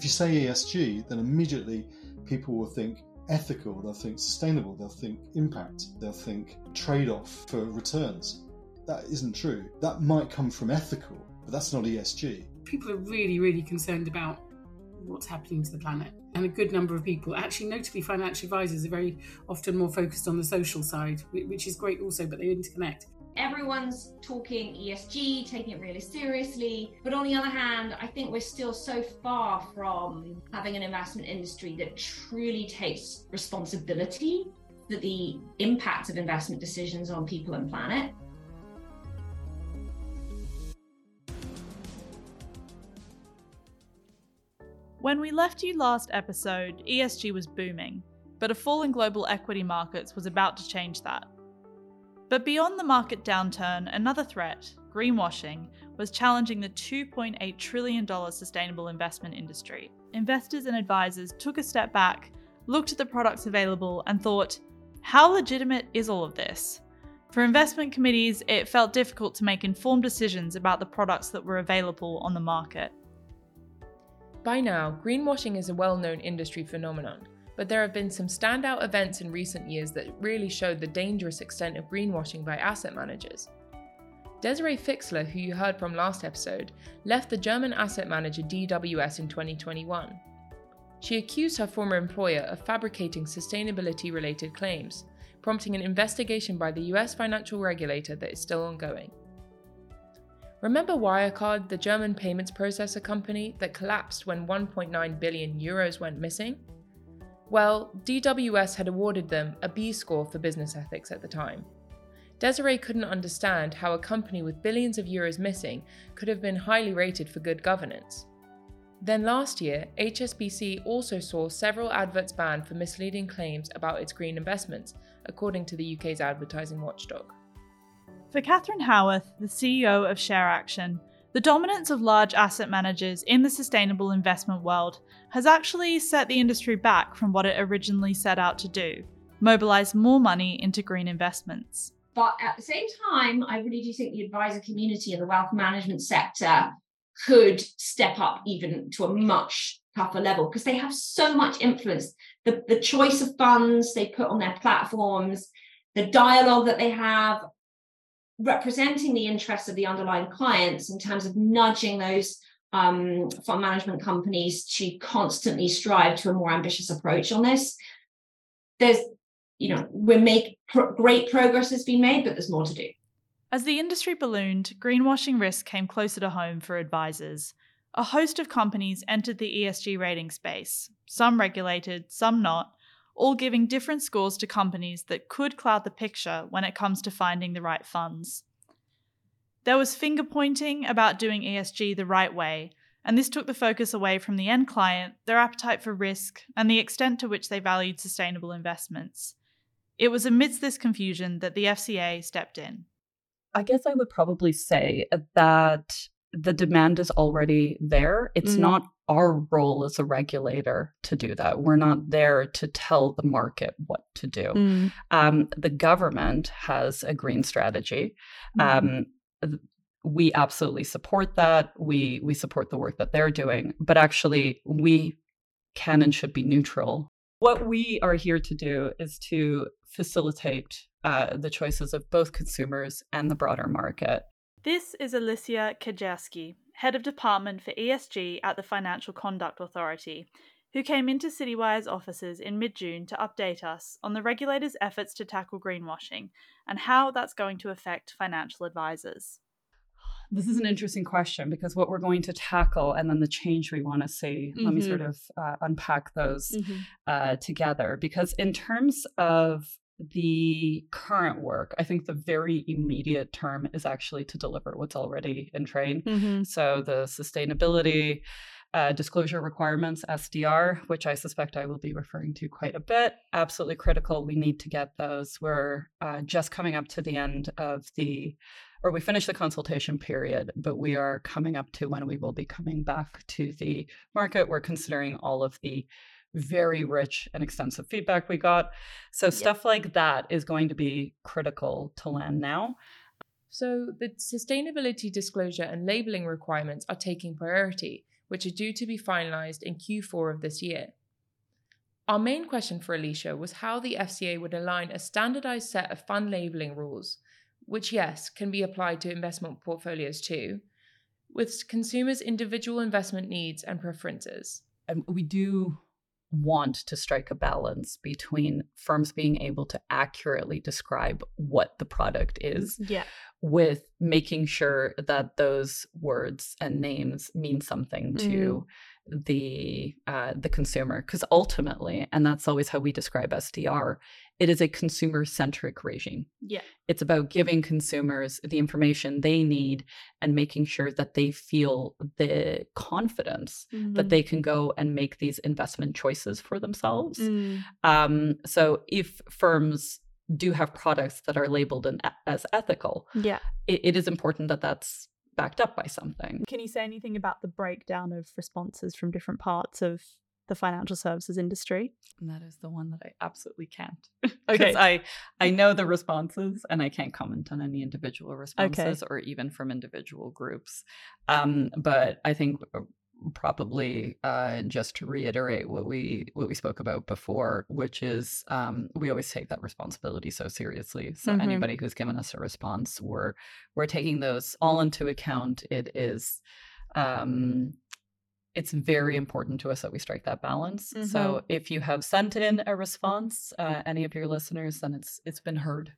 If you say ESG, then immediately people will think ethical, they'll think sustainable, they'll think impact, they'll think trade off for returns. That isn't true. That might come from ethical, but that's not ESG. People are really, really concerned about what's happening to the planet. And a good number of people, actually, notably financial advisors, are very often more focused on the social side, which is great also, but they interconnect. Everyone's talking ESG, taking it really seriously. But on the other hand, I think we're still so far from having an investment industry that truly takes responsibility for the impact of investment decisions on people and planet. When we left you last episode, ESG was booming, but a fall in global equity markets was about to change that. But beyond the market downturn, another threat, greenwashing, was challenging the $2.8 trillion sustainable investment industry. Investors and advisors took a step back, looked at the products available, and thought, how legitimate is all of this? For investment committees, it felt difficult to make informed decisions about the products that were available on the market. By now, greenwashing is a well known industry phenomenon, but there have been some standout events in recent years that really showed the dangerous extent of greenwashing by asset managers. Desiree Fixler, who you heard from last episode, left the German asset manager DWS in 2021. She accused her former employer of fabricating sustainability related claims, prompting an investigation by the US financial regulator that is still ongoing. Remember Wirecard, the German payments processor company that collapsed when 1.9 billion euros went missing? Well, DWS had awarded them a B score for business ethics at the time. Desiree couldn't understand how a company with billions of euros missing could have been highly rated for good governance. Then last year, HSBC also saw several adverts banned for misleading claims about its green investments, according to the UK's advertising watchdog. For Catherine Howarth, the CEO of ShareAction, the dominance of large asset managers in the sustainable investment world has actually set the industry back from what it originally set out to do mobilize more money into green investments. But at the same time, I really do think the advisor community and the wealth management sector could step up even to a much tougher level because they have so much influence. The, the choice of funds they put on their platforms, the dialogue that they have, representing the interests of the underlying clients in terms of nudging those um, fund management companies to constantly strive to a more ambitious approach on this. There's, you know, we make great progress has been made, but there's more to do. As the industry ballooned, greenwashing risk came closer to home for advisors. A host of companies entered the ESG rating space, some regulated, some not, all giving different scores to companies that could cloud the picture when it comes to finding the right funds. There was finger pointing about doing ESG the right way, and this took the focus away from the end client, their appetite for risk, and the extent to which they valued sustainable investments. It was amidst this confusion that the FCA stepped in. I guess I would probably say that the demand is already there. It's mm. not our role as a regulator to do that. We're not there to tell the market what to do. Mm. Um, the government has a green strategy. Mm. Um, we absolutely support that. We we support the work that they're doing, but actually we can and should be neutral. What we are here to do is to facilitate uh, the choices of both consumers and the broader market. This is Alicia Kedzierski, Head of Department for ESG at the Financial Conduct Authority, who came into Citywire's offices in mid June to update us on the regulator's efforts to tackle greenwashing and how that's going to affect financial advisors. This is an interesting question because what we're going to tackle and then the change we want to see, mm-hmm. let me sort mm-hmm. of uh, unpack those mm-hmm. uh, together. Because, in terms of the current work, I think the very immediate term is actually to deliver what's already in train. Mm-hmm. So the sustainability uh, disclosure requirements, SDR, which I suspect I will be referring to quite a bit, absolutely critical. We need to get those. We're uh, just coming up to the end of the, or we finished the consultation period, but we are coming up to when we will be coming back to the market. We're considering all of the very rich and extensive feedback we got. So yep. stuff like that is going to be critical to land now. So the sustainability disclosure and labeling requirements are taking priority, which are due to be finalised in Q4 of this year. Our main question for Alicia was how the FCA would align a standardised set of fund labelling rules, which, yes, can be applied to investment portfolios too, with consumers' individual investment needs and preferences. And we do want to strike a balance between firms being able to accurately describe what the product is yeah. with making sure that those words and names mean something to mm-hmm. The uh, the consumer because ultimately and that's always how we describe SDR it is a consumer centric regime Yeah. it's about giving consumers the information they need and making sure that they feel the confidence that they can go and make these investment choices for themselves Mm. um, so if firms do have products that are labeled in, as ethical Yeah. it, it is important that that's backed up by something Can you say anything about the breakdown of responses from different parts of the financial services industry? And that is the one that I absolutely can't. Okay. Because I I know the responses and I can't comment on any individual responses or even from individual groups. Um, but I think uh, probably uh, just to reiterate what we what we spoke about before, which is um, we always take that responsibility so seriously. So Mhm. anybody who's given us a response, we're we're taking those all into account. It is um it's very important to us that we strike that balance. So if you have sent in a response, uh, any of your listeners, then it's it's been heard.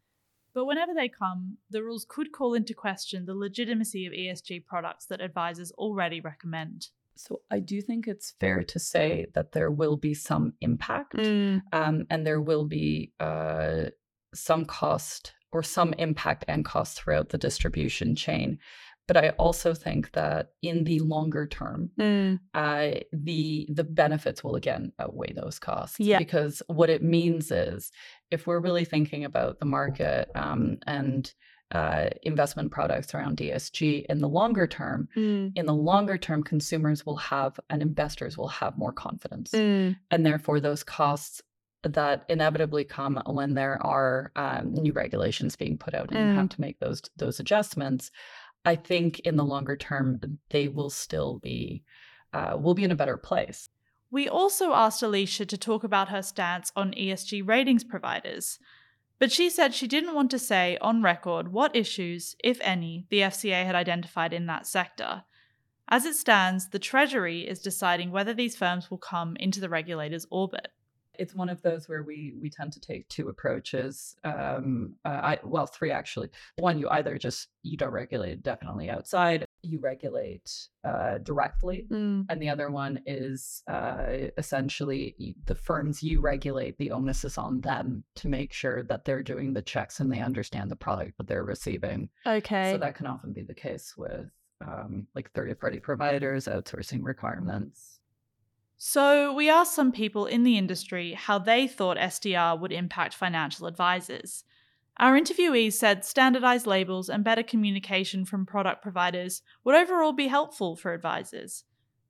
But whenever they come, the rules could call into question the legitimacy of ESG products that advisors already recommend. So I do think it's fair to say that there will be some impact, um, and there will be uh, some cost or some impact and cost throughout the distribution chain. But I also think that in the longer term, uh, the the benefits will again outweigh those costs. Yeah. Because what it means is, if we're really thinking about the market um, and uh, investment products around ESG in the longer term, in the longer term, consumers will have and investors will have more confidence, and therefore those costs that inevitably come when there are um, new regulations being put out and you have to make those those adjustments. I think in the longer term, they will still be uh, will be in a better place. We also asked Alicia to talk about her stance on ESG ratings providers. But she said she didn't want to say on record what issues, if any, the FCA had identified in that sector. As it stands, the Treasury is deciding whether these firms will come into the regulator's orbit. It's one of those where we we tend to take two approaches. Um, uh, I well, three actually. One, you either just you don't regulate definitely outside. You regulate uh, directly, and the other one is uh, essentially the firms you regulate. The onus is on them to make sure that they're doing the checks and they understand the product that they're receiving. Okay. So that can often be the case with um, like third-party providers, outsourcing requirements. So, we asked some people in the industry how they thought SDR would impact financial advisors. Our interviewees said standardized labels and better communication from product providers would overall be helpful for advisors.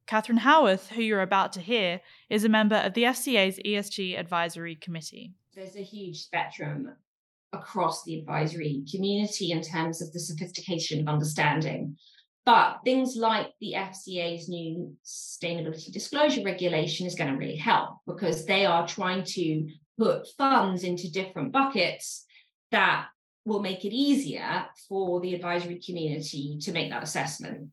Catherine Howarth, who you're about to hear, is a member of the FCA's ESG Advisory Committee. there's a huge spectrum across the advisory community in terms of the sophistication of understanding. But things like the FCA's new sustainability disclosure regulation is going to really help because they are trying to put funds into different buckets that will make it easier for the advisory community to make that assessment.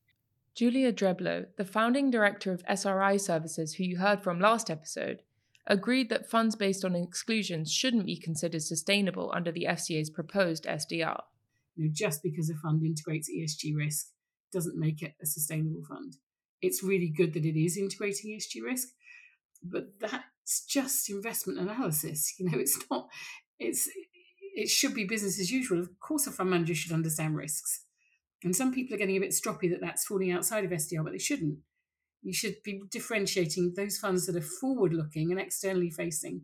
Julia Dreblow, the founding director of SRI Services, who you heard from last episode, agreed that funds based on exclusions shouldn't be considered sustainable under the FCA's proposed SDR. You know, just because a fund integrates ESG risk doesn't make it a sustainable fund. It's really good that it is integrating ESG risk, but that's just investment analysis. You know, it's not. It's it should be business as usual. Of course, a fund manager should understand risks, and some people are getting a bit stroppy that that's falling outside of SDR, but they shouldn't. You should be differentiating those funds that are forward-looking and externally facing,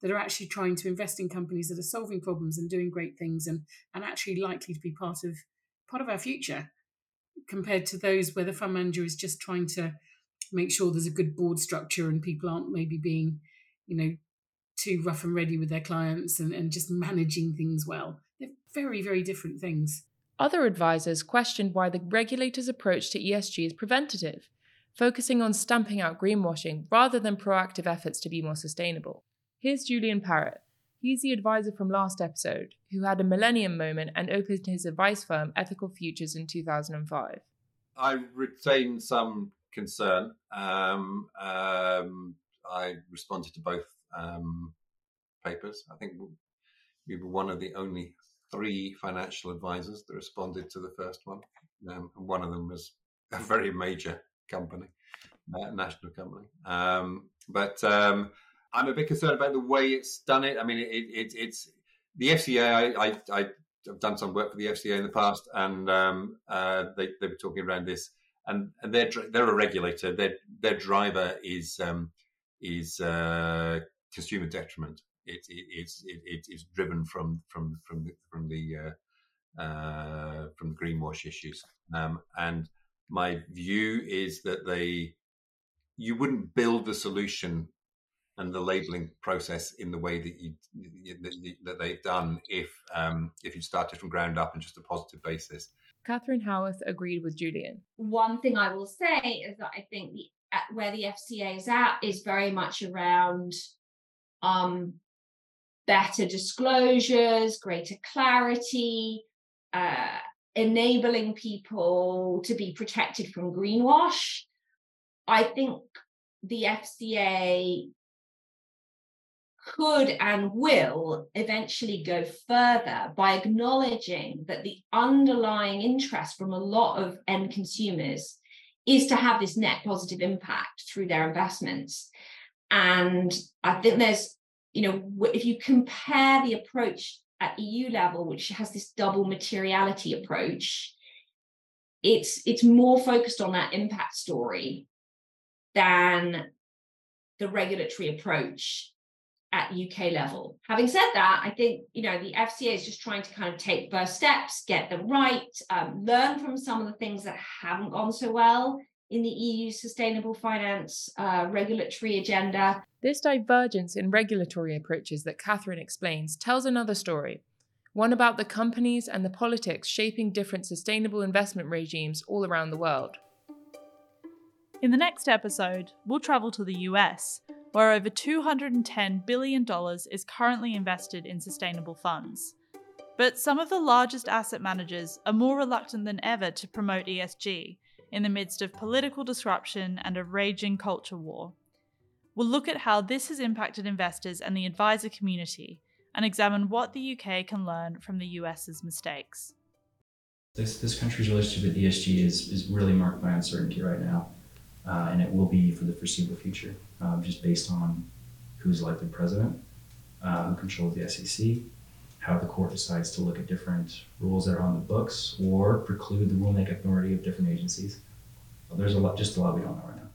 that are actually trying to invest in companies that are solving problems and doing great things, and and actually likely to be part of part of our future compared to those where the fund manager is just trying to make sure there's a good board structure and people aren't maybe being, you know, too rough and ready with their clients and, and just managing things well. They're very, very different things. Other advisors questioned why the regulator's approach to ESG is preventative. focusing on stamping out greenwashing rather than proactive efforts to be more sustainable. Here's Julian Parrott. He's the advisor from last episode who had a millennium moment and opened his advice firm Ethical Futures in 2005. I retain some concern. Um, um, I responded to both um, papers. I think we were one of the only three financial advisors that responded to the first one. Um, and one of them was a very major company, a national company. Um, but um, I'm a bit concerned about the way it's done it. I mean, it, it, it's the FCA. I, I, I, have done some work for the FCA in the past, and um, uh, they, they were talking around this. And, and they're they're a regulator. Their their driver is um, is uh, consumer detriment it, it, it's it, it's driven from from from the, from the uh, uh, from greenwash issues. Um, and my view is that they you wouldn't build the solution and the labeling process in the way that you that, that they've done if um, if you started from ground up and just a positive basis. Catherine Howarth agreed with Julian. One thing I will say is that I think the where the FCA is at is very much around um, better disclosures, greater clarity, uh, enabling people to be protected from greenwash. I think the FCA could and will eventually go further by acknowledging that the underlying interest from a lot of end consumers is to have this net positive impact through their investments. And I think there's you know, if you compare the approach at EU level, which has this double materiality approach, it's it's more focused on that impact story than the regulatory approach at UK level. Having said that, I think you know the FCA is just trying to kind of take first steps, get them right, um, learn from some of the things that haven't gone so well in the EU sustainable finance uh, regulatory agenda. This divergence in regulatory approaches that Catherine explains tells another story, one about the companies and the politics shaping different sustainable investment regimes all around the world. In the next episode, we'll travel to the US, where over $210 billion is currently invested in sustainable funds. But some of the largest asset managers are more reluctant than ever to promote ESG in the midst of political disruption and a raging culture war. We'll look at how this has impacted investors and the advisor community and examine what the UK can learn from the US's mistakes. This, this country's relationship with ESG is, is really marked by uncertainty right now, uh, and it will be for the foreseeable future, um, just based on who's elected president, uh, who controls the SEC, how the court decides to look at different rules that are on the books or preclude the rulemaking authority of different agencies. there's a lot, just a lot we don't know right now.